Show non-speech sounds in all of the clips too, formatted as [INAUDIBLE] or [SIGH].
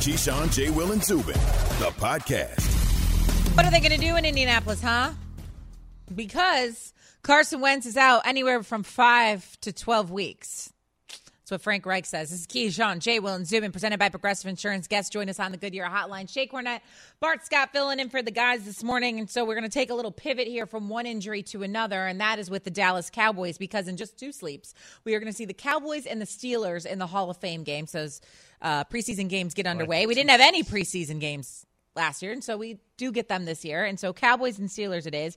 Keyshawn, J. Will, and Zubin, the podcast. What are they going to do in Indianapolis, huh? Because Carson Wentz is out anywhere from five to 12 weeks. That's what Frank Reich says. This is Keyshawn, J. Will, and Zubin, presented by Progressive Insurance. Guests join us on the Goodyear Hotline. Shae Cornette, Bart Scott filling in for the guys this morning. And so we're going to take a little pivot here from one injury to another, and that is with the Dallas Cowboys, because in just two sleeps, we are going to see the Cowboys and the Steelers in the Hall of Fame game. So as uh, preseason games get underway, we didn't have any preseason games last year, and so we do get them this year. And so Cowboys and Steelers it is.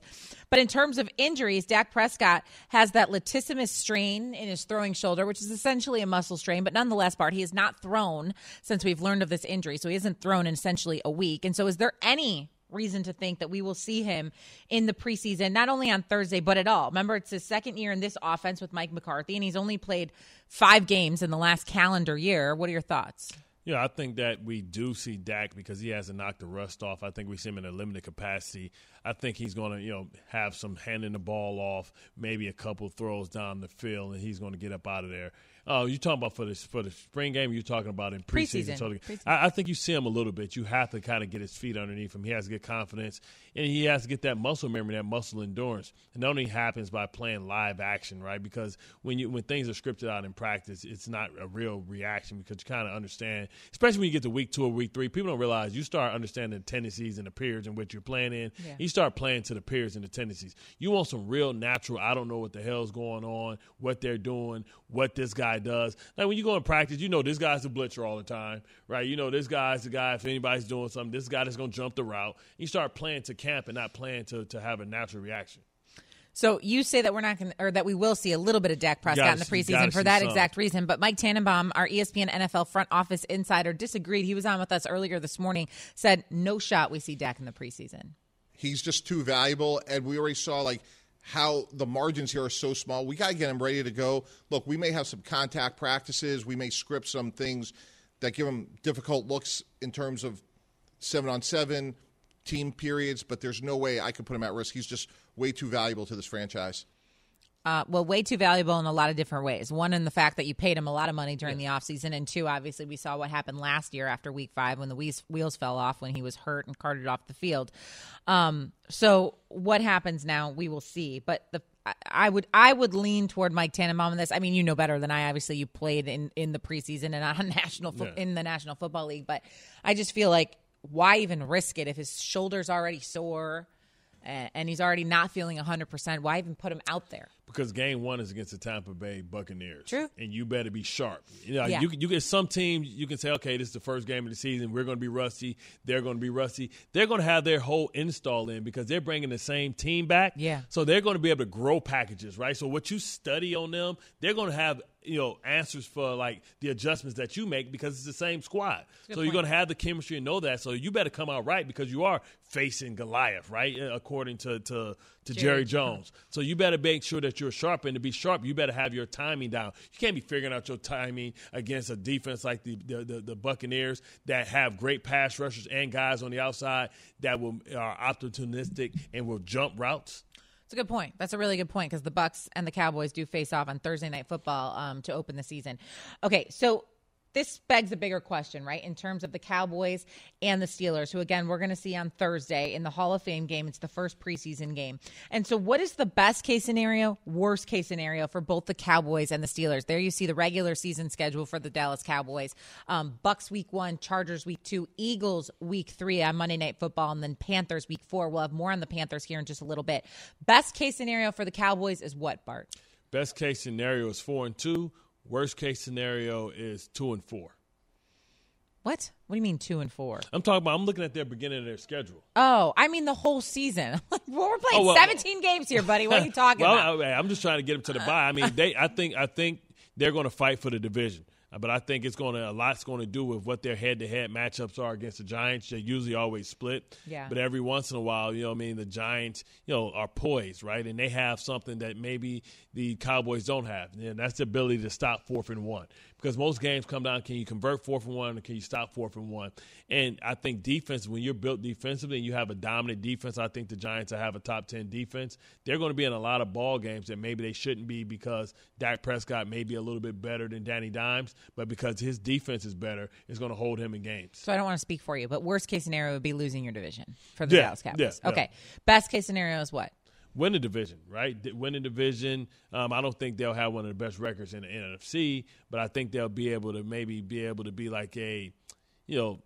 But in terms of injuries, Dak Prescott has that latissimus strain in his throwing shoulder, which is essentially a muscle strain, but nonetheless, Bart, he has not thrown since we've learned of this injury. So he hasn't thrown in essentially a week. And so is there any reason to think that we will see him in the preseason, not only on Thursday, but at all. Remember, it's his second year in this offense with Mike McCarthy, and he's only played five games in the last calendar year. What are your thoughts? Yeah, I think that we do see Dak because he hasn't knocked the rust off. I think we see him in a limited capacity. I think he's going to, you know, have some handing the ball off, maybe a couple throws down the field, and he's going to get up out of there. Oh, you talking about for the for the spring game? You're talking about in preseason. Preseason. So Preseason. I, I think you see him a little bit. You have to kind of get his feet underneath him. He has to get confidence, and he has to get that muscle memory, that muscle endurance. And that only happens by playing live action, right? Because when you when things are scripted out in practice, it's not a real reaction because you kind of understand, especially when you get to week two or week three. People don't realize you start understanding the tendencies and the periods in which you're playing in. Yeah. You start playing to the periods and the tendencies. You want some real natural. I don't know what the hell's going on, what they're doing, what this guy does. Like when you go in practice, you know this guy's a blitzer all the time, right? You know this guy's the guy. If anybody's doing something, this guy that's going to jump the route. You start playing to camp and not playing to to have a natural reaction. So you say that we're not going, to or that we will see a little bit of Dak Prescott Gotta in the preseason for that some. exact reason. But Mike Tannenbaum, our ESPN NFL front office insider, disagreed. He was on with us earlier this morning. Said no shot we see Dak in the preseason. He's just too valuable, and we already saw like how the margins here are so small. We got to get him ready to go. Look, we may have some contact practices. We may script some things that give him difficult looks in terms of seven on seven team periods, but there's no way I could put him at risk. He's just way too valuable to this franchise. Uh, well, way too valuable in a lot of different ways. One, in the fact that you paid him a lot of money during the offseason. And two, obviously, we saw what happened last year after week five when the wheels, fell off when he was hurt and carted off the field. Um, so, what happens now, we will see. But the I- I would I would lean toward Mike Tannenbaum in this. I mean, you know better than I. Obviously, you played in, in the preseason and on [LAUGHS] national fo- Yeah. in the National Football League. But I just feel like why even risk it if his shoulder's already sore and, and he's already not feeling 100%? Why even put him out there? Because game one is against the Tampa Bay Buccaneers. True. And you better be sharp. You, know, Yeah. you, you get some teams, you can say, okay, this is the first game of the season. We're going to be rusty. They're going to be rusty. They're going to have their whole install in because they're bringing the same team back. Yeah. So they're going to be able to grow packages, right? So what you study on them, they're going to have you know answers for like the adjustments that you make because it's the same squad. So you're going to have the chemistry and know that. So you better come out right because you are facing Goliath, right? Uh, According to to, to Jerry, Jerry Jones. So you better make sure that you're sharp, and to be sharp, you better have your timing down. You can't be figuring out your timing against a defense like the the, the, the Buccaneers that have great pass rushers and guys on the outside that will are opportunistic and will jump routes. It's a good point. That's a really good point because the Bucks and the Cowboys do face off on Thursday Night Football um, to open the season. Okay, so this begs a bigger question, right? In terms of the Cowboys and the Steelers, who again we're going to see on Thursday in the Hall of Fame game. It's the first preseason game, and so what is the best case scenario, worst case scenario for both the Cowboys and the Steelers? There you see the regular season schedule for the Dallas Cowboys: um, Bucks week one, Chargers week two, Eagles week three on Monday Night Football, and then Panthers week four. We'll have more on the Panthers here in just a little bit. Best case scenario for the Cowboys is what, Bart? Best case scenario is four and two. Worst case scenario is two and four. What? What do you mean two and four? I'm talking about. I'm looking at their beginning of their schedule. Oh, I mean the whole season. [LAUGHS] We're playing Oh, well- 17 games here, buddy. What are you [LAUGHS] talking well, about? I, I'm just trying to get them to the bye. I mean, they. I think. I think they're going to fight for the division. Uh, But I think it's going to a lot's going to do with what their head-to-head matchups are against the Giants. They usually always split. Yeah. But every once in a while, you know, I mean, the Giants, you know, are poised, right, and they have something that maybe the Cowboys don't have, and that's the ability to stop fourth and one. Because most games come down, can you convert four from one, or can you stop four from one? And I think defense, when you're built defensively and you have a dominant defense, I think the Giants have a top ten defense. They're going to be in a lot of ball games that maybe they shouldn't be because Dak Prescott may be a little bit better than Danny Dimes. but because his defense is better, it's going to hold him in games. So I don't want to speak for you, but worst case scenario would be losing your division for the Yeah, Dallas Cowboys. yeah, yeah. Okay. Best case scenario is what? Win the division, right? Win the division. Um, I don't think they'll have one of the best records in the NFC, but I think they'll be able to maybe be able to be like a, you know,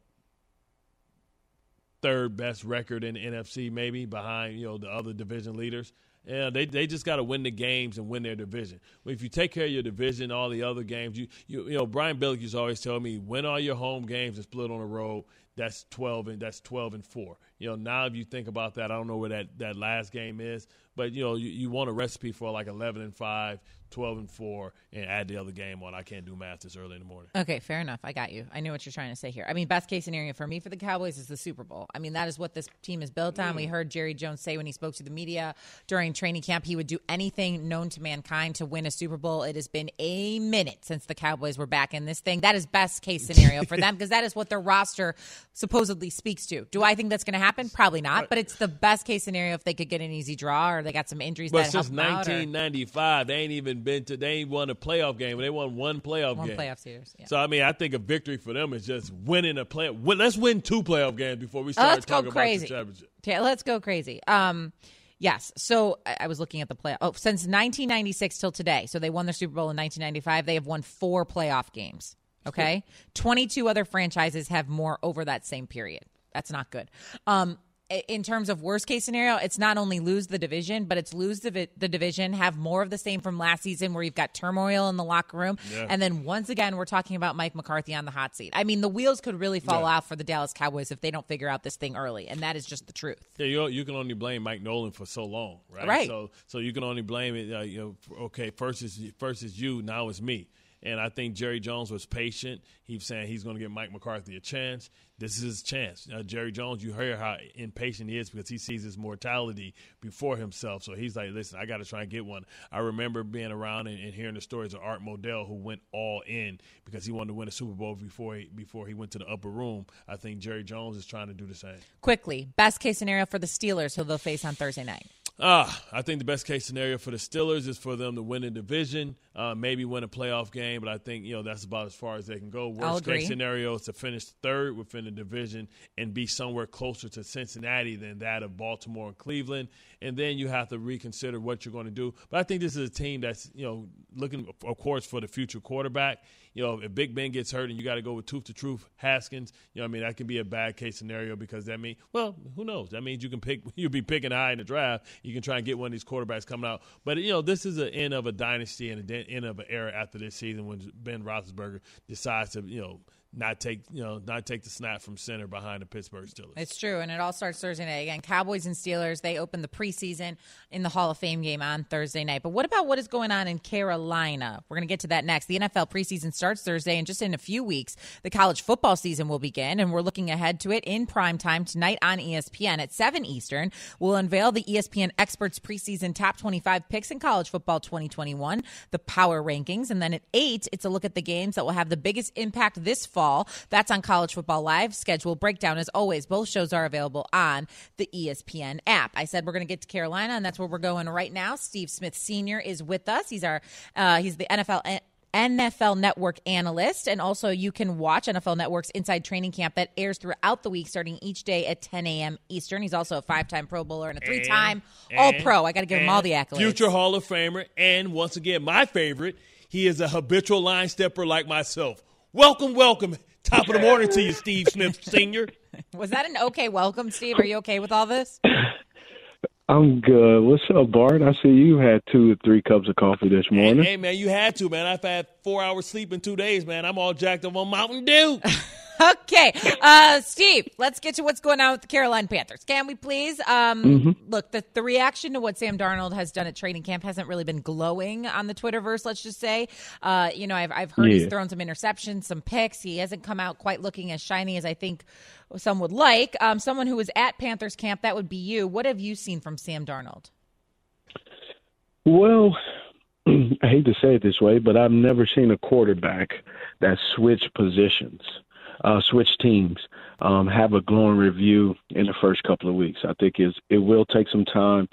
third best record in the NFC, maybe behind you know the other division leaders. Yeah, they they just got to win the games and win their division. If you take care of your division, all the other games, you you, you know Brian Billick used always tell me win all your home games and split on the road. That's twelve and that's twelve and four. You know now if you think about that, I don't know where that, that last game is, but you know you, you want a recipe for like eleven and five, 12 and four, and add the other game on. I can't do math this early in the morning. Okay, fair enough. I got you. I knew what you're trying to say here. I mean, best case scenario for me for the Cowboys is the Super Bowl. I mean, that is what this team is built on. We mm. heard Jerry Jones say when he spoke to the media during training camp he would do anything known to mankind to win a Super Bowl. It has been a minute since the Cowboys were back in this thing. That is best case scenario for them because that is what their roster supposedly speaks to. Do I think that's going to happen? Probably not, but it's the best case scenario if they could get an easy draw or they got some injuries But that since them out. or- 1995, they ain't even been to. They ain't won a playoff game. They won one playoff One game. playoff series, yeah. So I mean, I think a victory for them is just winning a play. Let's win two playoff games before we Oh, start let's talking about the championship. Okay, let's go crazy. Um, yes. So I, I was looking at the play. Oh, since 1996 till today. So they won their Super Bowl in 1995. They have won four playoff games. Okay, 22 other franchises have more over that same period. That's not good. Um, in terms of worst case scenario, it's not only lose the division, but it's lose the, the division, have more of the same from last season where you've got turmoil in the locker room. And then once again, we're talking about Mike McCarthy on the hot seat. I mean, the wheels could really fall Yeah. off for the Dallas Cowboys if they don't figure out this thing early. And that is just the truth. Yeah, you you can only blame Mike Nolan for so long, right? Right. So so you can only blame it. Uh, you know, okay, first is first is you, now it's me. And I think Jerry Jones was patient. He's saying he's going to give Mike McCarthy a chance. This is his chance. Uh, Jerry Jones, you hear how impatient he is because he sees his mortality before himself. So he's like, listen, I got to try and get one. I remember being around and, and hearing the stories of Art Modell who went all in because he wanted to win a Super Bowl before he, before he went to the upper room. I think Jerry Jones is trying to do the same. Quickly, best case scenario for the Steelers, who they'll face on Thursday night. Ah, I think the best case scenario for the Steelers is for them to win a division, uh, maybe win a playoff game, but I think you know that's about as far as they can go. Worst case scenario is to finish third within the division and be somewhere closer to Cincinnati than that of Baltimore and Cleveland, and then you have to reconsider what you're going to do. But I think this is a team that's you know looking, of course, for the future quarterback. You know, if Big Ben gets hurt and you got to go with tooth to truth Haskins, you know, I mean, that can be a bad case scenario because that means, well, who knows? That means you can pick, [LAUGHS] you'll be picking high in the draft. You can try and get one of these quarterbacks coming out. But you know, this is the end of a dynasty and the end of an era after this season when Ben Roethlisberger decides to, you know, not take, you know, not take the snap from center behind the Pittsburgh Steelers. It's true, and it all starts Thursday night again. Cowboys and Steelers they open the preseason in the Hall of Fame game on Thursday night. But what about what is going on in Carolina? We're going to get to that next. The NFL preseason starts Thursday, and just in a few weeks, the college football season will begin, and we're looking ahead to it in prime time tonight on ESPN at seven Eastern. We'll unveil the ESPN experts preseason top twenty-five picks in college football 2021, the power rankings, and then at eight, it's a look at the games that will have the biggest impact this fall. That's on College Football Live. Schedule breakdown as always. Both shows are available on the ESPN app. I said we're going to get to Carolina, and that's where we're going right now. Steve Smith Sr. is with us. He's our uh, he's the NFL. NFL Network analyst, and also you can watch NFL Network's Inside Training Camp that airs throughout the week, starting each day at 10 a.m. Eastern. He's also a five-time Pro Bowler and a three-time All Pro. I got to give him all the accolades. Future Hall of Famer, and once again, my favorite, he is a habitual line stepper like myself. Welcome, welcome. Top of the morning to you, Steve Smith Sr. [LAUGHS] Was that an okay welcome, Steve? Are you okay with all this? I'm good. What's up, Bart? I see you had two or three cups of coffee this morning. Hey, man, you had to, man. I've had four hours sleep in two days, man. I'm all jacked up on Mountain Dew. [LAUGHS] Okay, uh, Steve, let's get to what's going on with the Carolina Panthers. Can we please? Um, Look, the, the reaction to what Sam Darnold has done at training camp hasn't really been glowing on the Twitterverse. Let's just say, uh, you know, I've I've heard he's thrown some interceptions, some picks. He hasn't come out quite looking as shiny as I think some would like. Um, someone who was at Panthers camp, that would be you. What have you seen from Sam Darnold? Well, [CLEARS THROAT] I hate to say it this way, but I've never seen a quarterback that switched positions, uh, switch teams, um, have a glowing review in the first couple of weeks. I think is it will take some time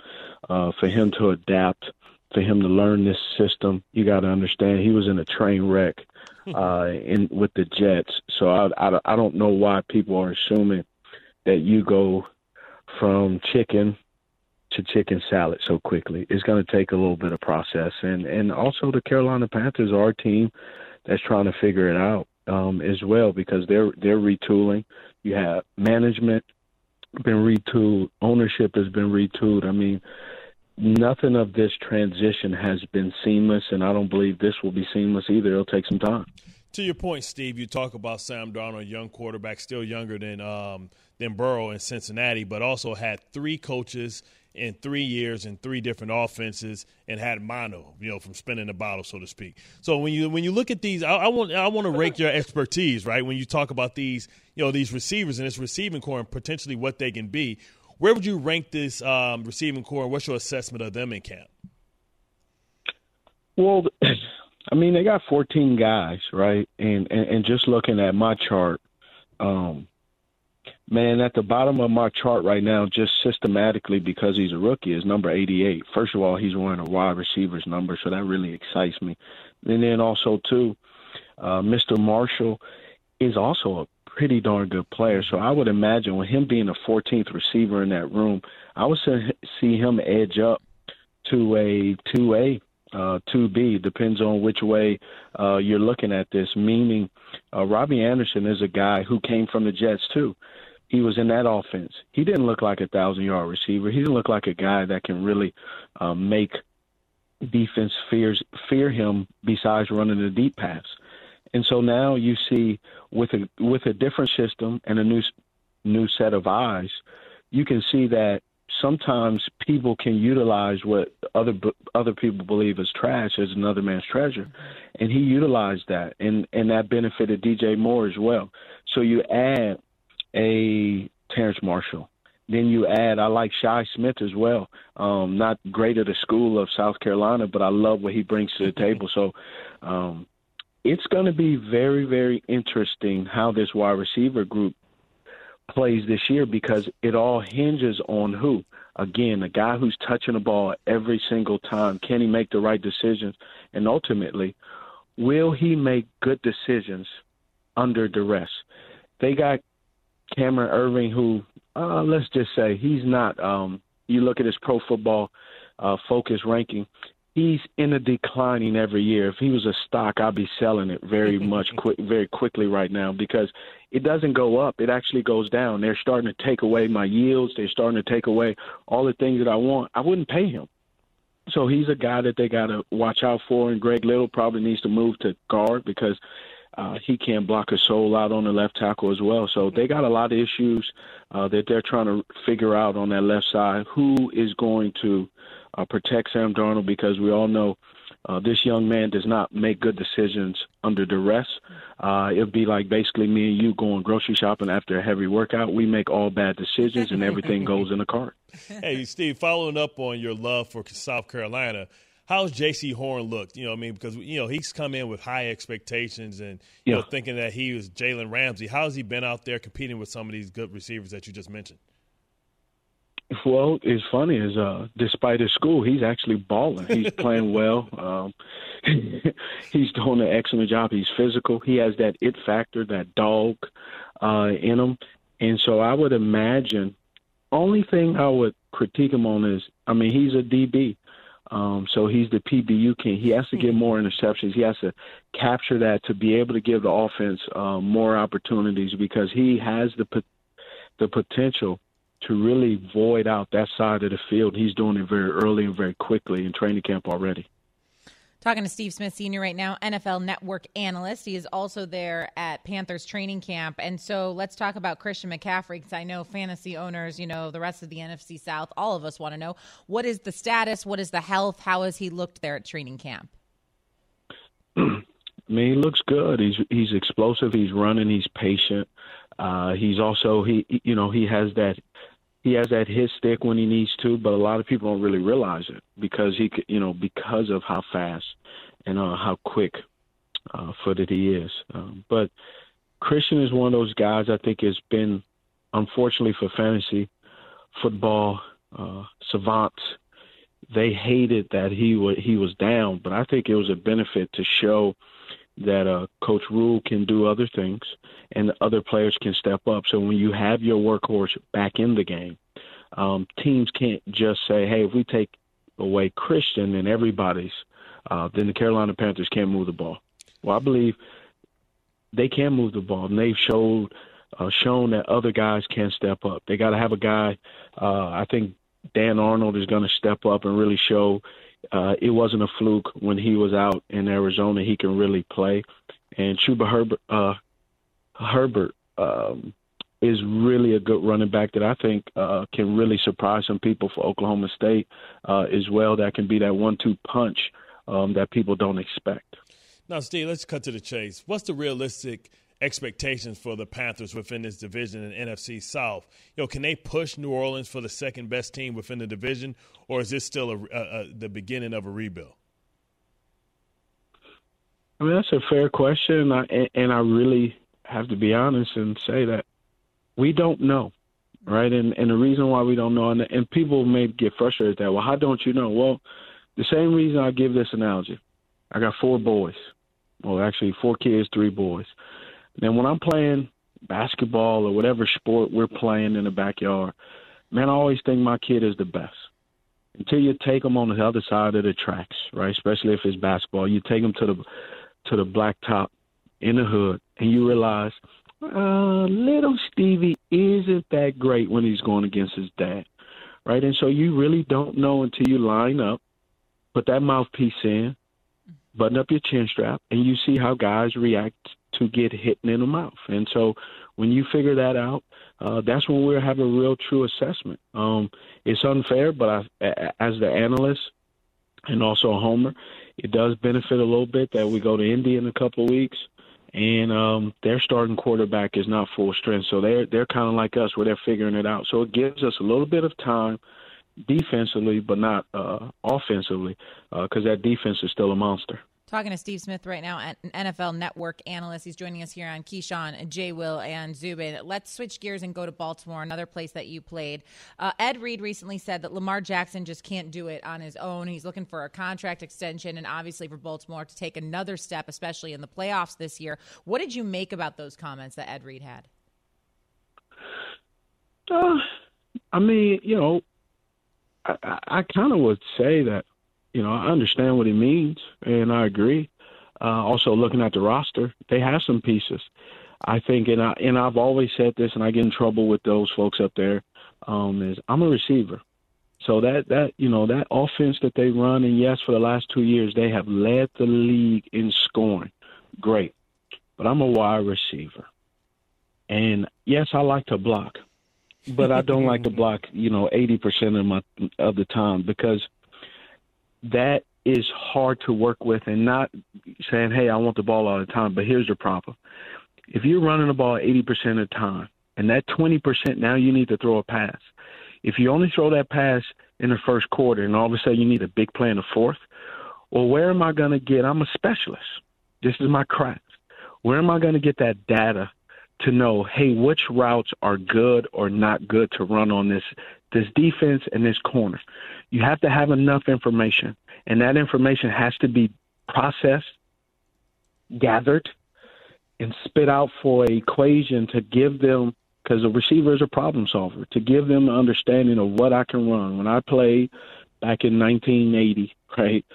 uh, for him to adapt, for him to learn this system. You got to understand he was in a train wreck uh, in with the Jets. So I, I I don't know why people are assuming that you go from chicken to chicken salad so quickly. It's going to take a little bit of process, and and also the Carolina Panthers are a team that's trying to figure it out um, as well because they're they're retooling. You have management been retooled, ownership has been retooled. I mean, nothing of this transition has been seamless, and I don't believe this will be seamless either. It'll take some time. To your point, Steve, you talk about Sam Darnold, young quarterback, still younger than um, than Burrow in Cincinnati, but also had three coaches in three years in three different offenses and had mono, you know, from spinning the bottle, so to speak. So when you when you look at these, I, I want I want to rake your expertise, right? When you talk about these, you know, these receivers and this receiving corps and potentially what they can be, where would you rank this um, receiving corps, and what's your assessment of them in camp? Well, [CLEARS THROAT] I mean, they got 14 guys, right? And and, and just looking at my chart, um, Man, at the bottom of my chart right now, just systematically because he's a rookie, is number 88. First of all, he's wearing a wide receiver's number, so that really excites me. And then also, too, uh, Mr. Marshall is also a pretty darn good player. So I would imagine with him being the 14th receiver in that room, I would see him edge up to a 2A uh, 2B. Depends on which way uh, you're looking at this. Meaning, uh, Robby Anderson is a guy who came from the Jets too he was in that offense. He didn't look like a thousand yard receiver. He didn't look like a guy that can really um, make defense fears fear him besides running the deep pass. And so now you see with a with a different system and a new new set of eyes, you can see that sometimes people can utilize what other other people believe is trash as another man's treasure, and he utilized that, and and that benefited DJ Moore as well. So you add a Terrace Marshall. Then you add, I like Shi Smith as well. Um, not great at the school of South Carolina, but I love what he brings to the [LAUGHS] table. So um, it's going to be very, very interesting how this wide receiver group plays this year because it all hinges on who. Again, a guy who's touching the ball every single time. Can he make the right decisions? And ultimately, will he make good decisions under duress? They got Cameron Erving, who uh, let's just say he's not. Um, you look at his pro football uh, focus ranking. He's in a declining every year. If he was a stock, I'd be selling it very [LAUGHS] much, quick, very quickly right now because it doesn't go up. It actually goes down. They're starting to take away my yields. They're starting to take away all the things that I want. I wouldn't pay him. So he's a guy that they got to watch out for. And Greg Little probably needs to move to guard because uh, he can't block a soul out on the left tackle as well. So they got a lot of issues uh, that they're trying to figure out on that left side. Who is going to uh, protect Sam Darnold? Because we all know uh, this young man does not make good decisions under duress. Uh, it'd be like basically me and you going grocery shopping after a heavy workout. We make all bad decisions and everything goes in the cart. [LAUGHS] Hey, Steve, following up on your love for South Carolina, how's Jaycee Horn looked? You know, what I mean, because you know he's come in with high expectations and you yeah. know thinking that he was Jalen Ramsey. How's he been out there competing with some of these good receivers that you just mentioned? Well, it's funny is uh, despite his school, he's actually balling. He's [LAUGHS] playing well. Um, [LAUGHS] he's doing an excellent job. He's physical. He has that it factor, that dog uh, in him, and so I would imagine. Only thing I would critique him on is, I mean, he's a DB. Um, so he's the PBU king. He has to get more interceptions. He has to capture that to be able to give the offense uh, more opportunities because he has the the potential to really void out that side of the field. He's doing it very early and very quickly in training camp already. Talking to Steve Smith Sr. right now, NFL Network analyst. He is also there at Panthers training camp. And so let's talk about Christian McCaffrey because I know fantasy owners, you know, the rest of the NFC South, all of us want to know what is the status? What is the health? How has he looked there at training camp? [CLEARS THROAT] I mean, he looks good. He's he's explosive. He's running. He's patient. Uh, he's also he you know he has that he has that hit stick when he needs to, but a lot of people don't really realize it because he, you know, because of how fast and uh, how quick uh, footed he is. Um, but Christian is one of those guys I think has been, unfortunately for fantasy football uh, savants, they hated that he was he was down, but I think it was a benefit to show that uh, Coach Rhule can do other things and other players can step up. So when you have your workhorse back in the game, um, teams can't just say, "Hey, if we take away Christian, and everybody's." Uh, then the Carolina Panthers can't move the ball. Well, I believe they can move the ball, and they've showed uh, shown that other guys can step up. They got to have a guy. Uh, I think Dan Arnold is going to step up and really show uh, it wasn't a fluke when he was out in Arizona. He can really play, and Chuba Herbert, uh, Herbert um, is really a good running back that I think uh, can really surprise some people for Oklahoma State uh, as well. That can be that one-two punch um, that people don't expect. Now, Steve, let's cut to the chase. What's the realistic expectations for the Panthers within this division in NFC South? You know, can they push New Orleans for the second best team within the division, or is this still a, a, a, the beginning of a rebuild? I mean, that's a fair question, I, and I really have to be honest and say that we don't know, right? And and the reason why we don't know, and, and people may get frustrated that, well, how don't you know? Well, the same reason I give this analogy. I got four boys, well, actually four kids, three boys. Then when I'm playing basketball or whatever sport we're playing in the backyard, man, I always think my kid is the best. Until you take them on the other side of the tracks, right? Especially if it's basketball, you take them to the to the blacktop in the hood, and you realize, uh, little Stevie isn't that great when he's going against his dad, right? And so you really don't know until you line up, put that mouthpiece in, button up your chin strap, and you see how guys react to get hit in the mouth. And so when you figure that out, uh, that's when we'll have a real true assessment. Um, it's unfair, but I, as the analyst and also a homer, it does benefit a little bit that we go to Indy in a couple of weeks, and um, their starting quarterback is not full strength, so they're they're kind of like us where they're figuring it out. So it gives us a little bit of time defensively, but not uh, offensively, because uh, that defense is still a monster. Talking to Steve Smith right now, an NFL Network analyst. He's joining us here on Keyshawn, Jay Will, and Zubin. Let's switch gears and go to Baltimore, another place that you played. Uh, Ed Reed recently said that Lamar Jackson just can't do it on his own. He's looking for a contract extension, and obviously for Baltimore to take another step, especially in the playoffs this year. What did you make about those comments that Ed Reed had? Uh, I mean, you know, I, I, kind of would say that you know, I understand what he means, and I agree. Uh, also, looking at the roster, they have some pieces. I think, and I and I've always said this, and I get in trouble with those folks up there. Um, is I'm a receiver, so that that you know that offense that they run, and yes, for the last two years they have led the league in scoring. Great, but I'm a wide receiver, and yes, I like to block, but I don't like to [LAUGHS] block. You know, eighty percent of my of the time because that is hard to work with and not saying, hey, I want the ball all the time. But here's the problem. If you're running the ball 80% of the time, and that 20% now you need to throw a pass. If you only throw that pass in the first quarter and all of a sudden you need a big play in the fourth, well, where am I going to get? I'm a specialist. This is my craft. Where am I going to get that data to know, hey, which routes are good or not good to run on this this defense and this corner? You have to have enough information, and that information has to be processed, gathered, and spit out for an equation to give them because a receiver is a problem solver to give them an understanding of what I can run. When I played back in 1980, right,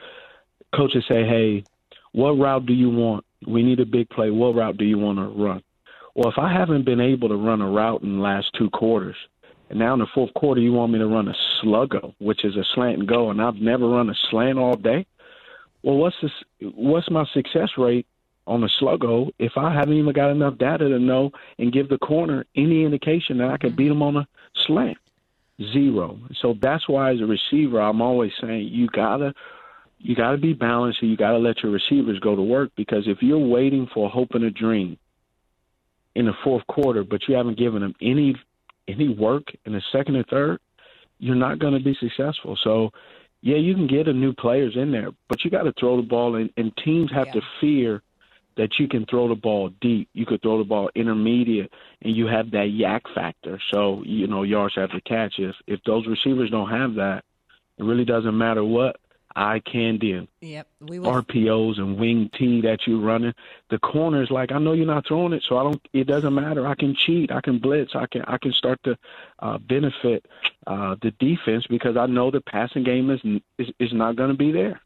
coaches say, "Hey, what route do you want? We need a big play. What route do you want to run?" Well, if I haven't been able to run a route in the last two quarters, and now in the fourth quarter, you want me to run a sluggo, which is a slant and go, and I've never run a slant all day. Well, what's this? What's my success rate on a sluggo if I haven't even got enough data to know and give the corner any indication that I could beat them on a slant? Zero. So that's why, as a receiver, I'm always saying you gotta you gotta be balanced and you gotta let your receivers go to work because if you're waiting for hope and a dream in the fourth quarter, but you haven't given them any any work in the second and third, you're not going to be successful. So, yeah, you can get a new players in there, but you got to throw the ball, and, and teams have yeah. to fear that you can throw the ball deep. You could throw the ball intermediate, and you have that YAC factor. So, you know, yards after catch. If if those receivers don't have that, it really doesn't matter what eye candy and Yep. We will. RPOs and wing T that you're running. The corners like I know you're not throwing it, so I don't. It doesn't matter. I can cheat. I can blitz. I can I can start to uh, benefit uh, the defense because I know the passing game is is, is not going to be there.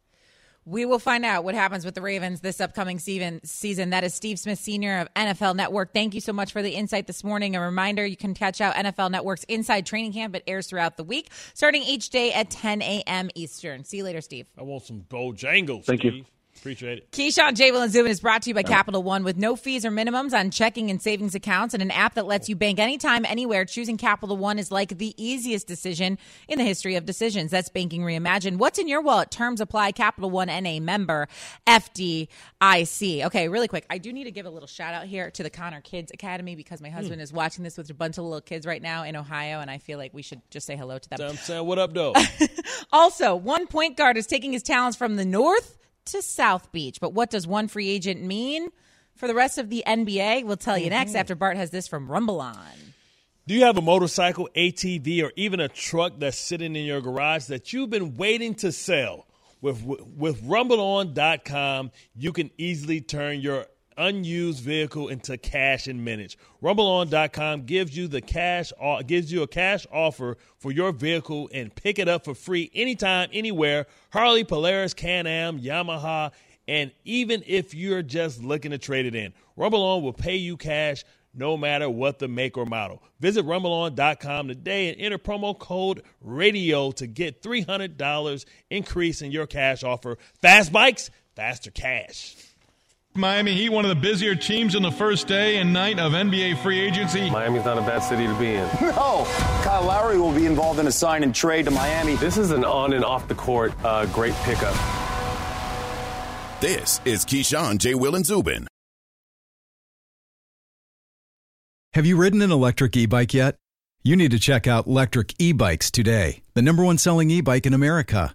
We will find out what happens with the Ravens this upcoming season. Season that is Steve Smith Senior of NFL Network. Thank you so much for the insight this morning. A reminder: you can catch out NFL Network's Inside Training Camp. It airs throughout the week, starting each day at 10 a.m. Eastern. See you later, Steve. I want some Bojangles. Thank you. Steve. Appreciate it. Keyshawn, J. Will, and Zubin is brought to you by Capital One with no fees or minimums on checking and savings accounts and an app that lets you bank anytime, anywhere. Choosing Capital One is like the easiest decision in the history of decisions. That's banking reimagined. What's in your wallet? Terms apply. Capital One and a member FDIC. Okay, really quick. I do need to give a little shout out here to the Connor Kids Academy because my hmm. husband is watching this with a bunch of little kids right now in Ohio, and I feel like we should just say hello to them. I'm saying, what up, though? [LAUGHS] Also, one point guard is taking his talents from the North to South Beach. But what does one free agent mean for the rest of the NBA? We'll tell you next mm-hmm. after Bart has this from RumbleOn. Do you have a motorcycle, ATV, or even a truck that's sitting in your garage that you've been waiting to sell? With with RumbleOn.com, you can easily turn your unused vehicle into cash in minutes. RumbleOn.com gives you the cash gives you a cash offer for your vehicle and pick it up for free anytime, anywhere. Harley, Polaris, Can-Am, Yamaha, and even if you're just looking to trade it in, RumbleOn will pay you cash no matter what the make or model. Visit RumbleOn.com today and enter promo code RADIO to get $300 increase in your cash offer. Fast bikes, faster cash. Miami Heat, one of the busier teams on the first day and night of NBA free agency. Miami's not a bad city to be in. [LAUGHS] No, Kyle Lowry will be involved in a sign and trade to Miami. This is an on and off the court uh, great pickup. This is Keyshawn, J. Will, and Zubin. Have you ridden an electric e bike yet? You need to check out Lectric E Bikes today, the number one selling e bike in America.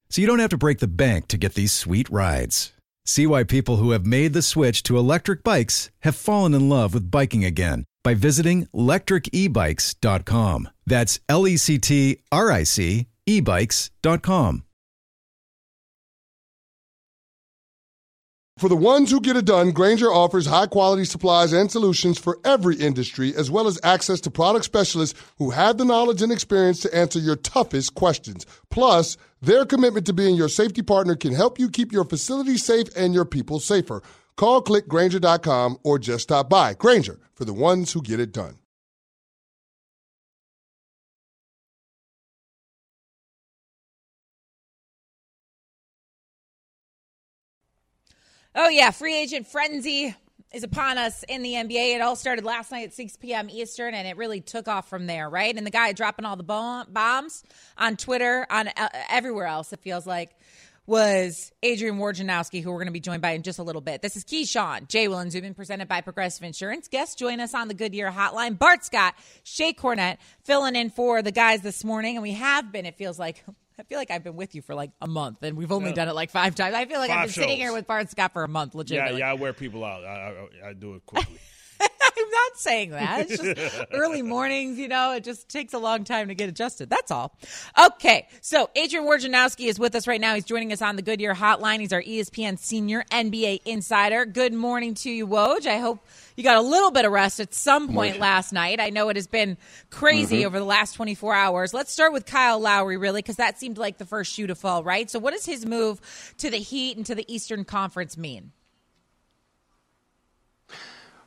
so you don't have to break the bank to get these sweet rides. See why people who have made the switch to electric bikes have fallen in love with biking again by visiting lectricebikes.com. That's L E C T R I C ebikes.com. For the ones who get it done, Grainger offers high quality supplies and solutions for every industry, as well as access to product specialists who have the knowledge and experience to answer your toughest questions. Plus, their commitment to being your safety partner can help you keep your facility safe and your people safer. Call clickgrainger.com or just stop by. Grainger, for the ones who get it done. Oh, yeah. Free agent frenzy is upon us in the NBA. It all started last night at 6 p.m. Eastern, and it really took off from there, right? And the guy dropping all the bombs on Twitter, on uh, everywhere else, it feels like, was Adrian Wojnarowski, who we're going to be joined by in just a little bit. This is Keyshawn, J. Will and Zubin, presented by Progressive Insurance. Guests join us on the Goodyear Hotline. Bart Scott, Shae Cornette, filling in for the guys this morning, and we have been, it feels like, I feel like I've been with you for like a month, and we've only Yeah. done it like five times. I feel like i I've been Five sitting here with Bart Scott for a month, Yeah, yeah, I wear people out. I, I, I do it quickly. [LAUGHS] [LAUGHS] I'm not saying that. It's just early mornings, you know, it just takes a long time to get adjusted. That's all. Okay. So Adrian Wojnarowski is with us right now. He's joining us on the Goodyear hotline. He's our ESPN senior NBA insider. Good morning to you, Woj. I hope you got a little bit of rest at some point last night. I know it has been crazy mm-hmm. over the last 24 hours. Let's start with Kyle Lowry, really, because that seemed like the first shoe to fall, right? So what does his move to the Heat and to the Eastern Conference mean?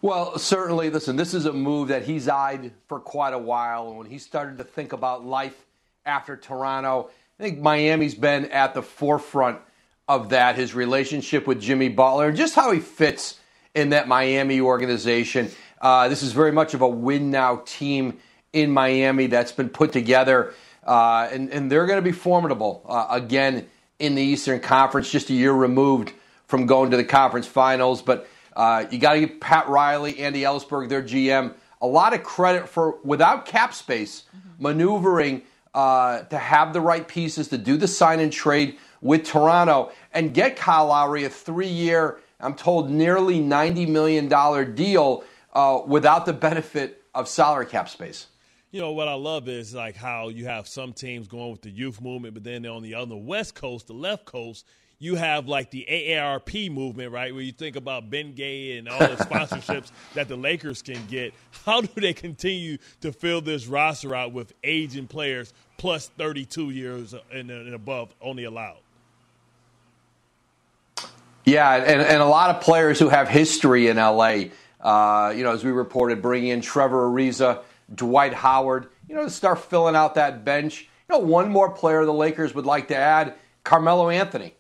Well, certainly, listen, this is a move that he's eyed for quite a while. And when he started to think about life after Toronto, I think Miami's been at the forefront of that, his relationship with Jimmy Butler, and just how he fits in that Miami organization. Uh, this is very much of a win now team in Miami that's been put together, uh, and, and they're going to be formidable uh, again in the Eastern Conference, just a year removed from going to the conference finals. But uh, you got to give Pat Riley, Andy Elisburg, their GM, a lot of credit for without cap space mm-hmm. maneuvering uh, to have the right pieces to do the sign and trade with Toronto and get Kyle Lowry a three-year, I'm told, nearly ninety million dollar deal uh, without the benefit of salary cap space you know what I love is like how you have some teams going with the youth movement, but then on the other West Coast, the left coast, you have like the AARP movement, right? Where you think about Ben Gay and all the [LAUGHS] sponsorships that the Lakers can get. How do they continue to fill this roster out with aging players plus 32 years and, and above only allowed? Yeah, and, and a lot of players who have history in LA. Uh, you know, as we reported, bringing in Trevor Ariza Dwight Howard, you know, to start filling out that bench. You know, one more player the Lakers would like to add, Carmelo Anthony.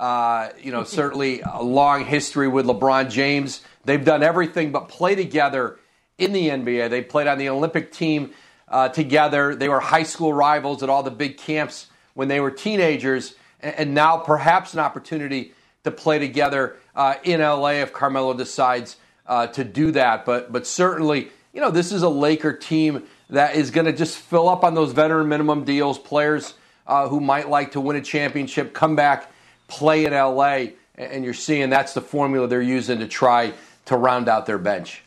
Uh, you know, certainly a long history with LeBron James. They've done everything but play together in the NBA. They played on the Olympic team uh, together. They were high school rivals at all the big camps when they were teenagers, and, and now perhaps an opportunity to play together uh, in LA if Carmelo decides uh, to do that. But but certainly you know, this is a Laker team that is going to just fill up on those veteran minimum deals, players uh, who might like to win a championship, come back, play in LA, and you're seeing that's the formula they're using to try to round out their bench.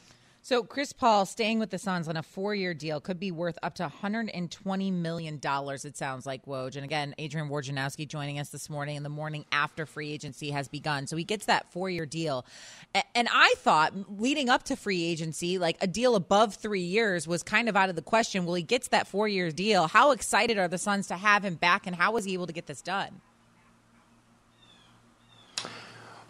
So Chris Paul staying with the Suns on a four-year deal could be worth up to 120 million dollars. It sounds like Woj. And again, Adrian Wojnarowski joining us this morning in the morning after free agency has begun. So he gets that four-year deal. And I thought leading up to free agency, like a deal above three years was kind of out of the question. Well, he gets that four-year deal. How excited are the Suns to have him back, and how was he able to get this done?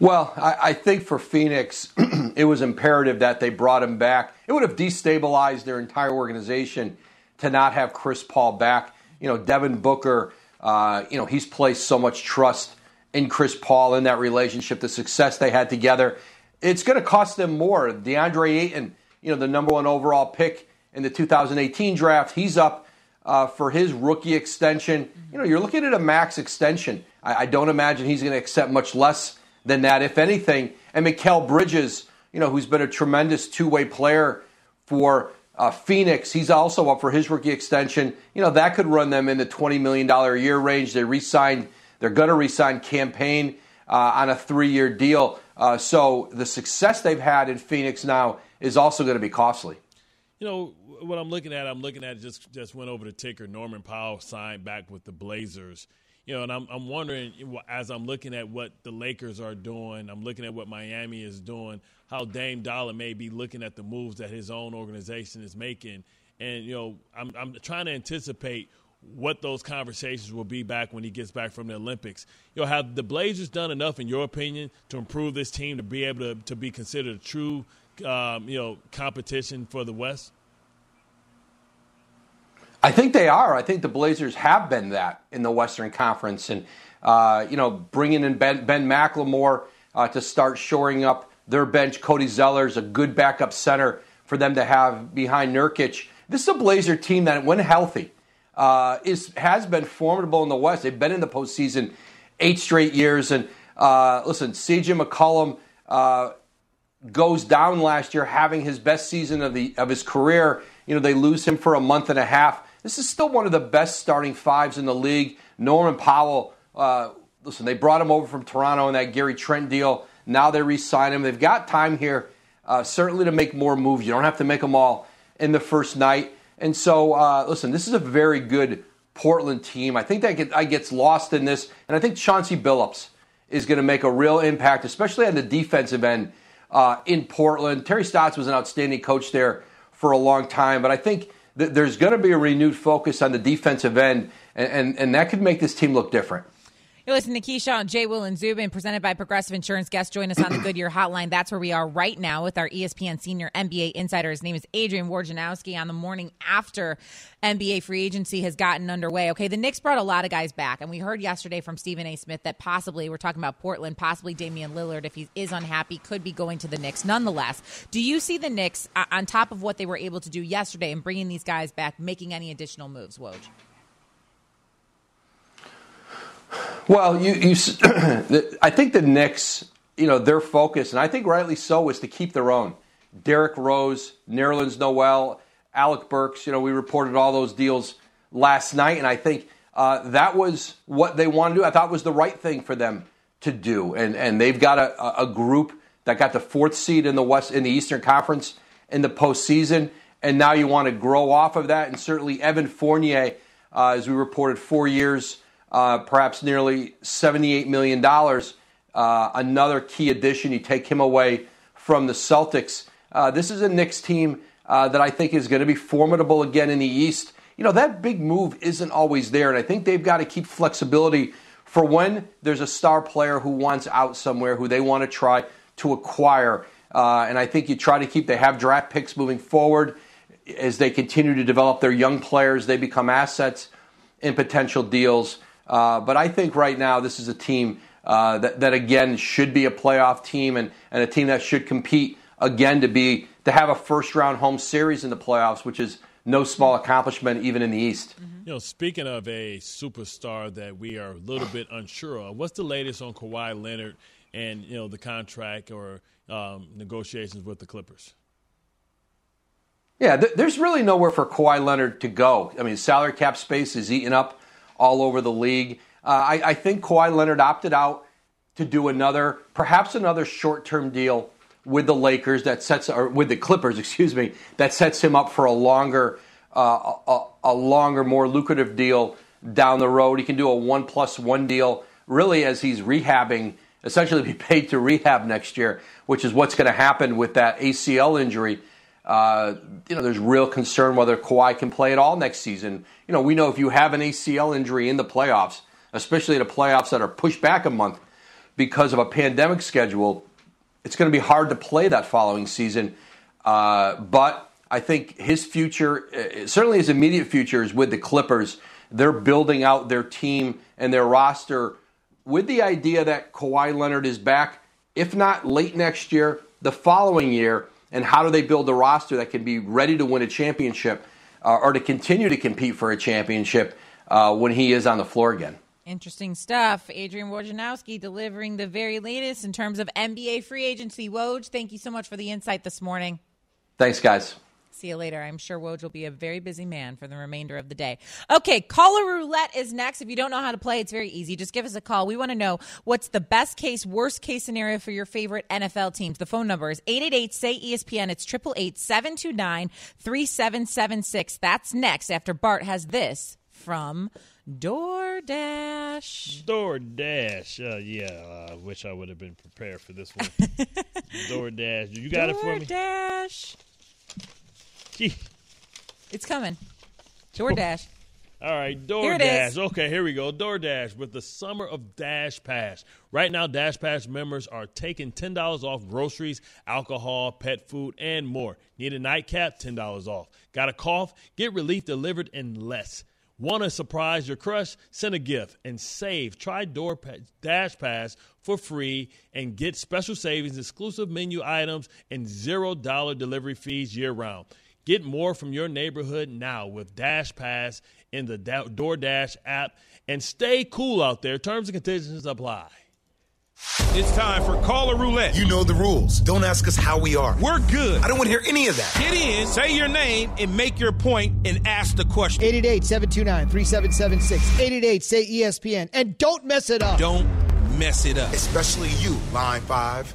Well, I, I, think for Phoenix, [CLEARS THROAT] it was imperative that they brought him back. It would have destabilized their entire organization to not have Chris Paul back. You know, Devin Booker, uh, you know, he's placed so much trust in Chris Paul in that relationship, the success they had together. It's going to cost them more. DeAndre Ayton, you know, the number one overall pick in the 2018 draft, he's up uh, for his rookie extension. You know, you're looking at a max extension. I, I don't imagine he's going to accept much less than that, if anything. And Mikal Bridges, you know, who's been a tremendous two way player for uh, Phoenix, he's also up for his rookie extension. You know, that could run them in the $20 million a year range. They re signed, they're going to re sign Cam Payne uh, on a three year deal. Uh, so the success they've had in Phoenix now is also going to be costly. You know, what I'm looking at, I'm looking at just just went over the ticker. Norman Powell signed back with the Blazers you know, and I'm I'm wondering as I'm looking at what the Lakers are doing, I'm looking at what Miami is doing, how Dame Dolla may be looking at the moves that his own organization is making, and you know, I'm I'm trying to anticipate what those conversations will be back when he gets back from the Olympics. You know, have the Blazers done enough, in your opinion, to improve this team to be able to to be considered a true, um, you know, competition for the West? I think they are. I think the Blazers have been that in the Western Conference, and uh, you know, bringing in Ben, ben McLemore uh, to start shoring up their bench. Cody Zeller's a good backup center for them to have behind Nurkic. This is a Blazer team that, when healthy, uh, is has been formidable in the West. They've been in the postseason eight straight years. And uh, listen, CJ McCollum uh, goes down last year, having his best season of the of his career. You know, they lose him for a month and a half. This is still one of the best starting fives in the league. Norman Powell, uh, listen, they brought him over from Toronto in that Gary Trent deal. Now they re sign him. They've got time here, uh, certainly, to make more moves. You don't have to make them all in the first night. And so, uh, listen, this is a very good Portland team. I think that get, I gets lost in this. And I think Chauncey Billups is going to make a real impact, especially on the defensive end uh, in Portland. Terry Stotts was an outstanding coach there for a long time, but I think there's going to be a renewed focus on the defensive end, and, and, and that could make this team look different. You're listening to Keyshawn, J. Will, and Zubin, presented by Progressive Insurance. Guests join us on the Goodyear Hotline. That's where we are right now with our ESPN senior NBA insider. His name is Adrian Wojnarowski on the morning after NBA free agency has gotten underway. Okay, the Knicks brought a lot of guys back, and we heard yesterday from Stephen A. Smith that possibly, we're talking about Portland, possibly Damian Lillard, if he is unhappy, could be going to the Knicks. Nonetheless, do you see the Knicks, uh, on top of what they were able to do yesterday and bringing these guys back, making any additional moves, Woj? Well, you, you, [CLEARS THROAT] I think the Knicks, you know, their focus, and I think rightly so, is to keep their own. Derrick Rose, Nerlens Noel, Alec Burks. You know, we reported all those deals last night, and I think uh, that was what they wanted to do. I thought was the right thing for them to do, and and they've got a, a group that got the fourth seed in the West in the Eastern Conference in the postseason, and now you want to grow off of that. And certainly Evan Fournier, uh, as we reported, four years, uh, perhaps nearly seventy-eight million dollars. Uh, another key addition. You take him away from the Celtics. Uh, this is a Knicks team uh, that I think is going to be formidable again in the East. You know that big move isn't always there, and I think they've got to keep flexibility for when there's a star player who wants out somewhere, who they want to try to acquire. Uh, and I think you try to keep, they have draft picks moving forward as they continue to develop their young players. They become assets in potential deals. Uh, but I think right now this is a team uh, that, that, again, should be a playoff team and, and a team that should compete again to be to have a first round home series in the playoffs, which is no small accomplishment even in the East. Mm-hmm. You know, speaking of a superstar that we are a little bit unsure of, what's the latest on Kawhi Leonard and you know the contract or um, negotiations with the Clippers? Yeah, th- there's really nowhere for Kawhi Leonard to go. I mean, salary cap space is eaten up all over the league. Uh, I, I think Kawhi Leonard opted out to do another, perhaps another short-term deal with the Lakers that sets, or with the Clippers, [LAUGHS] excuse me, that sets him up for a longer, uh, a, a, longer, more lucrative deal down the road. He can do a one plus one deal, really, as he's rehabbing essentially be paid to rehab next year, which is what's going to happen with that ACL injury. Uh, you know, there's real concern whether Kawhi can play at all next season. You know, we know if you have an ACL injury in the playoffs, especially the playoffs that are pushed back a month because of a pandemic schedule, it's going to be hard to play that following season. Uh, but I think his future, uh, certainly his immediate future, is with the Clippers. They're building out their team and their roster with the idea that Kawhi Leonard is back, if not late next year, the following year, and how do they build a roster that can be ready to win a championship uh, or to continue to compete for a championship uh, when he is on the floor again? Interesting stuff. Adrian Wojnarowski delivering the very latest in terms of NBA free agency. Woj, thank you so much for the insight this morning. Thanks, guys. See you later. I'm sure Woj will be a very busy man for the remainder of the day. Okay, caller roulette is next. If you don't know how to play, it's very easy. Just give us a call. We want to know what's the best case, worst case scenario for your favorite NFL teams. The phone number is 888 say ESPN. It's 888 729 3776. That's next after Bart has this from DoorDash. DoorDash. Uh, yeah, I wish I would have been prepared for this one. [LAUGHS] DoorDash. You got DoorDash. it for me? DoorDash. It's coming. DoorDash. All right, Here it is. DoorDash. Okay, here we go. DoorDash with the summer of Dash Pass. Right now, Dash Pass members are taking $10 off groceries, alcohol, pet food, and more. Need a nightcap? $10 off. Got a cough? Get relief delivered in less. Want to surprise your crush? Send a gift and save. Try Door Dash Pass for free and get special savings, exclusive menu items, and $0 delivery fees year round. Get more from your neighborhood now with Dash Pass in the DoorDash app and stay cool out there. Terms and conditions apply. It's time for Caller Roulette. You know the rules. Don't ask us how we are. We're good. I don't want to hear any of that. Get in, say your name, and make your point and ask the question. 888 729 3776. 888 say ESPN. And don't mess it up. Don't mess it up. Especially you, Line 5.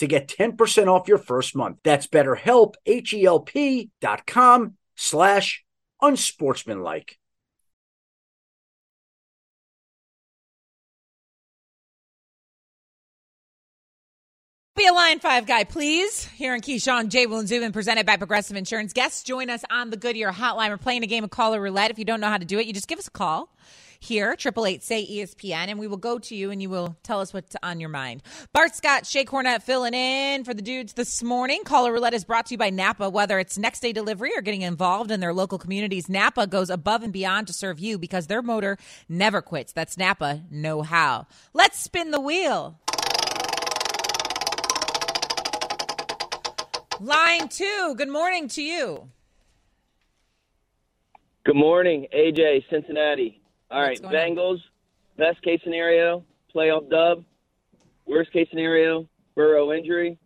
to get 10% off your first month. That's betterhelp, H-E-L-P dot com slash unsportsmanlike. Be a Line 5 guy, please. Here in Keyshawn, J. Will and Zubin, presented by Progressive Insurance. Guests join us on the Goodyear Hotline. We're playing a game of caller roulette. If you don't know how to do it, you just give us a call here, triple eight say ESPN, and we will go to you and you will tell us what's on your mind. Bart Scott, Shae Cornette filling in for the dudes this morning. Caller Roulette is brought to you by Napa. Whether it's next day delivery or getting involved in their local communities, Napa goes above and beyond to serve you because their motor never quits. That's Napa know how. Let's spin the wheel. Line two, good morning to you. Good morning, AJ, Cincinnati. All right, Bengals, best case scenario, playoff dub. Worst case scenario, Burrow injury.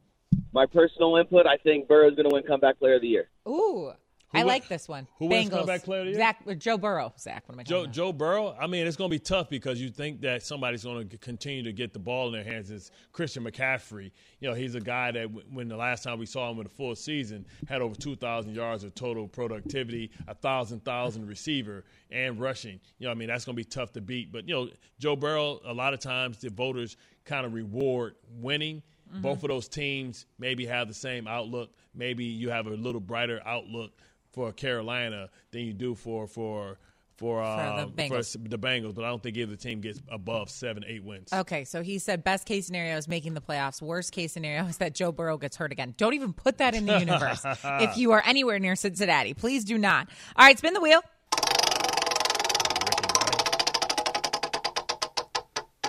My personal input, I think Burrow's going to win comeback player of the year. Ooh, I win- like this one. who Bengals. wins comeback player of the year? Zach, Joe Burrow. Zach, what am I Joe Joe Burrow. I mean, it's going to be tough because you think that somebody's going to continue to get the ball in their hands. It's Christian McCaffrey. You know, he's a guy that w- when the last time we saw him in a full season had over 2,000 yards of total productivity, a thousand thousand receiver and rushing. You know, I mean, that's going to be tough to beat. But you know, Joe Burrow. A lot of times the voters kind of reward winning. Mm-hmm. Both of those teams maybe have the same outlook. Maybe you have a little brighter outlook for Carolina than you do for for for, uh, the Bengals. the Bengals. But I don't think either team gets above seven, eight wins. Okay, so he said best case scenario is making the playoffs. Worst case scenario is that Joe Burrow gets hurt again. Don't even put that in the universe [LAUGHS] if you are anywhere near Cincinnati. Please do not. All right, spin the wheel.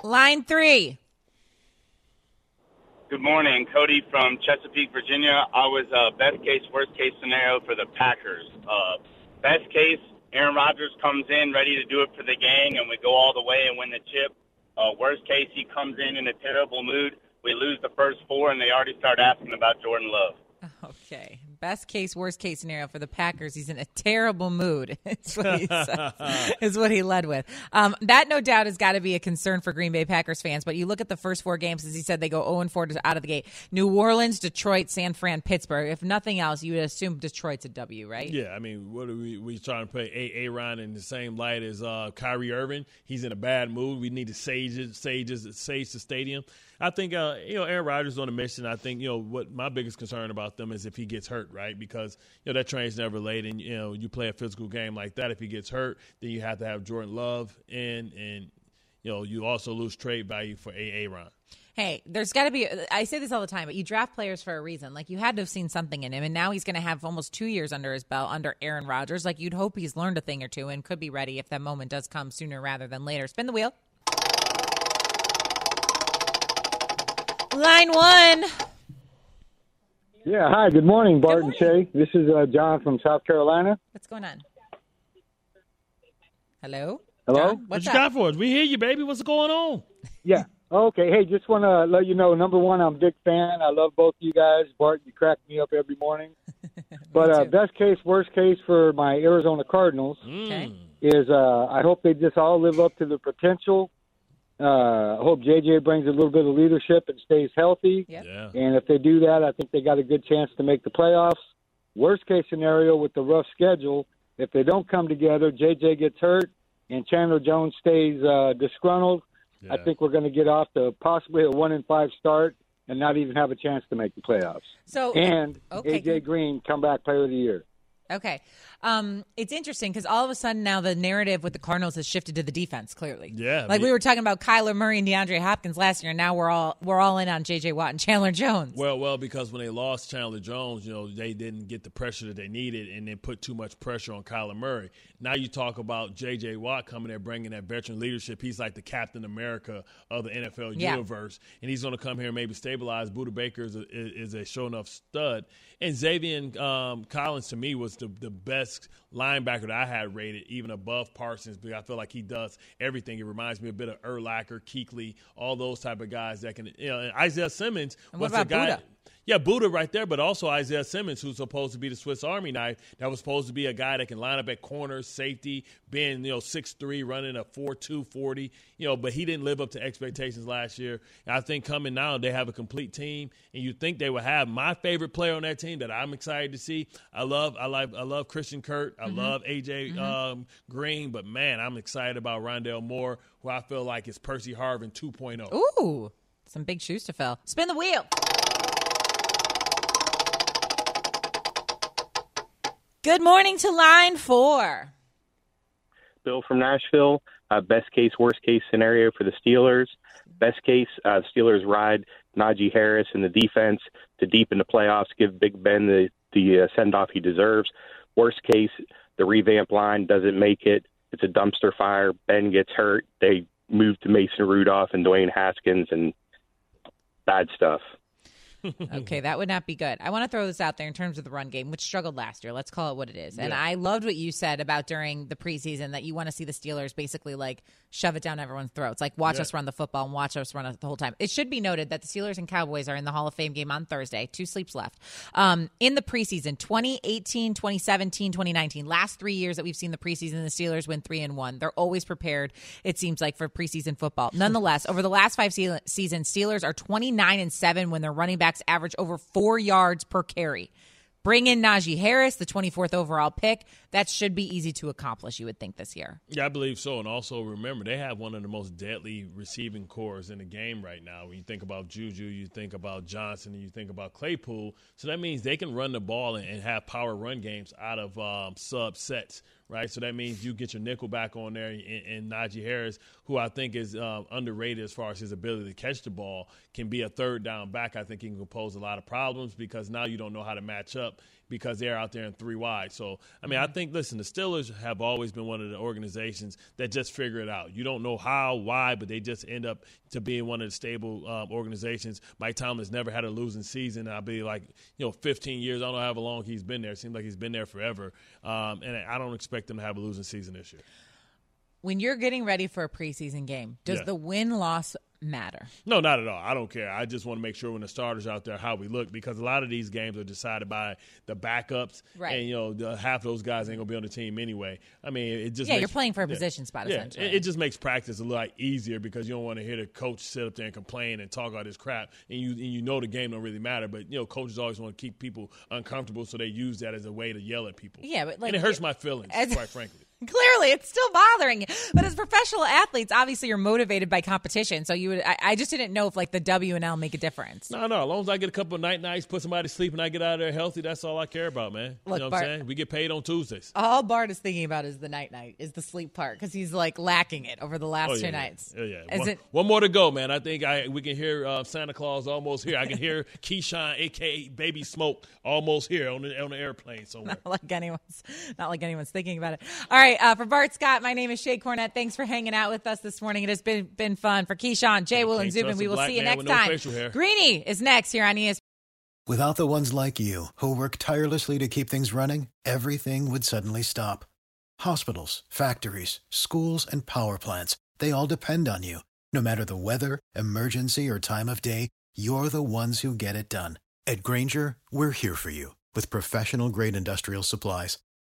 Line three. Good morning, Cody from Chesapeake, Virginia. I was uh, best case, worst case scenario for the Packers. Uh, best case, Aaron Rodgers comes in ready to do it for the gang, and we go all the way and win the chip. Uh, worst case, he comes in in a terrible mood. We lose the first four, and they already start asking about Jordan Love. [LAUGHS] Okay. Best case, worst case scenario for the Packers. He's in a terrible mood. [LAUGHS] Is what he, said, [LAUGHS] is what he led with. Um, that no doubt has got to be a concern for Green Bay Packers fans. But you look at the first four games, as he said, they go 0 4 out of the gate. New Orleans, Detroit, San Fran, Pittsburgh. If nothing else, you would assume Detroit's a W, right? Yeah, I mean, what are we we trying to put A Aaron in the same light as uh, Kyrie Irving? He's in a bad mood. We need to sage it, sage sage the stadium. I think uh, you know Aaron Rodgers is on a mission. I think you know what my biggest concern about them is if he gets hurt, right? Because you know that train's never late, and you know you play a physical game like that. If he gets hurt, then you have to have Jordan Love in, and you know you also lose trade value for Aaron. Hey, there's got to be. I say this all the time, but you draft players for a reason. Like you had to have seen something in him, and now he's going to have almost two years under his belt under Aaron Rodgers. Like you'd hope he's learned a thing or two and could be ready if that moment does come sooner rather than later. Spin the wheel. Line one. Yeah, hi, good morning, Bart and Shae. This is uh, John from South Carolina. What's going on? Hello. Hello? John, What you up? got for us? We hear you, baby. What's going on? Yeah. Okay. Hey, just want to let you know. Number one, I'm a big fan. I love both of you guys. Bart, you crack me up every morning. [LAUGHS] but uh, best case, worst case for my Arizona Cardinals Okay. is uh, I hope they just all live up to their potential. Uh, I hope JJ brings a little bit of leadership and stays healthy. Yep. Yeah. And if they do that, I think they got a good chance to make the playoffs. Worst case scenario with the rough schedule, if they don't come together, JJ gets hurt and Chandler Jones stays uh, disgruntled. I think we're going to get off to possibly a one in five start and not even have a chance to make the playoffs. So and okay, AJ good. Green comeback player of the year. Okay. Um, it's interesting because all of a sudden now the narrative with the Cardinals has shifted to the defense. Clearly, Yeah, Like the- we were talking about Kyler Murray and DeAndre Hopkins last year, and now we're all we're all in on J.J. Watt and Chandler Jones. Well, well, because when they lost Chandler Jones, you know, they didn't get the pressure that they needed and then put too much pressure on Kyler Murray. Now you talk about J.J. Watt coming there bringing that veteran leadership. He's like the Captain America of the NFL Yeah. universe, and he's going to come here and maybe stabilize. Budda Baker is a, is a show enough stud, and Xavier um, Collins to me was the, the best linebacker that I had rated, even above Parsons, because I feel like he does everything. It reminds me a bit of Urlacher, Kuechly, all those type of guys that can. You know, and Isaiah Simmons was a guy. Budda? Yeah, Budda right there, but also Isaiah Simmons, who's supposed to be the Swiss Army knife, that was supposed to be a guy that can line up at corner, safety, being, you know, 6'3", running a 4'2", 40, you know, but he didn't live up to expectations last year. And I think coming now, they have a complete team, and you think they will have my favorite player on that team that I'm excited to see. I love, I like, I love Christian Kirk. I Mhm. love AJ um, Green, but man, I'm excited about Rondale Moore, who I feel like is Percy Harvin oh. 2.0. Ooh, some big shoes to fill. Spin the wheel. Good morning to line four. Bill from Nashville. Uh, best case, worst case scenario for the Steelers. Best case, uh, Steelers ride Najee Harris in the defense to deepen the playoffs, give Big Ben the the uh, send off he deserves. Worst case, the revamp line doesn't make it. It's a dumpster fire. Ben gets hurt. They move to Mason Rudolph and Dwayne Haskins and bad stuff. Okay, that would not be good. I want to throw this out there in terms of the run game, which struggled last year. Let's call it what it is. And I loved what you said about during the preseason that you want to see the Steelers basically like shove it down everyone's throats. Like, watch Yeah. us run the football and watch us run it the whole time. It should be noted that the Steelers and Cowboys are in the Hall of Fame game on Thursday. Two sleeps left. Um, in the preseason, 2018, 2017, 2019, last three years that we've seen the preseason, the Steelers win three and one. They're always prepared, it seems like, for preseason football. Nonetheless, over the last five se- seasons, Steelers are 29 and seven when they're running average over four yards per carry. Bring in Najee Harris, the 24th overall pick. That should be easy to accomplish, you would think, this year. Yeah, I believe so. And also remember, they have one of the most deadly receiving corps in the game right now. When you think about Juju, you think about Johnson, and you think about Claypool. So that means they can run the ball and, and have power run games out of um, subsets, right? So that means you get your nickel back on there, and, and Najee Harris, who I think is um, underrated as far as his ability to catch the ball, can be a third down back. I think he can pose a lot of problems because now you don't know how to match up because they're out there in three wide. So, I mean, I think, listen, the Steelers have always been one of the organizations that just figure it out. You don't know how, why, but they just end up to being one of the stable um, organizations. Mike Tomlin's never had a losing season. I'll be like, you know, 15 years. I don't know how long he's been there. It seems like he's been there forever. Um, and I don't expect them to have a losing season this year. When you're getting ready for a preseason game, does Yeah. the win loss matter? No, not at all. I don't care. I just want to make sure when the starters out there how we look because a lot of these games are decided by the backups, Right. And you know, the, half of those guys ain't gonna be on the team anyway. I mean, it just Yeah, makes- you're playing for a position spot, Yeah, essentially. it, it just makes practice a lot easier because you don't want to hear the coach sit up there and complain and talk all this crap, and you and you know the game don't really matter. But you know, coaches always want to keep people uncomfortable, so they use that as a way to yell at people. Yeah, but like and it hurts my feelings, as- quite frankly. [LAUGHS] Clearly, it's still bothering you. But as professional athletes, obviously, you're motivated by competition. So you would. I, I just didn't know if like the W and L make a difference. No, no. As long as I get a couple of night nights, put somebody to sleep, and I get out of there healthy, that's all I care about, man. Look, you know what Bart- I'm saying? We get paid on Tuesdays. All Bart is thinking about is the night night, is the sleep part, because he's like lacking it over the last Oh, two yeah, yeah. nights. Yeah, yeah. Is one, it? one more to go, man. I think I we can hear uh, Santa Claus almost here. I can hear [LAUGHS] Keyshawn, aka Baby Smoke, almost here on the on the airplane somewhere. Not like anyone's, not like anyone's thinking about it. All right, uh, for Bart Scott, my name is Shae Cornette. Thanks for hanging out with us this morning. It has been been fun. For Keyshawn, Jay, Will, and Can't Zubin, we will see you next with no time. facial. Greeny is next here on ESPN. Without the ones like you, who work tirelessly to keep things running, everything would suddenly stop. Hospitals, factories, schools, and power plants, they all depend on you. No matter the weather, emergency, or time of day, you're the ones who get it done. At Grainger, we're here for you with professional grade industrial supplies.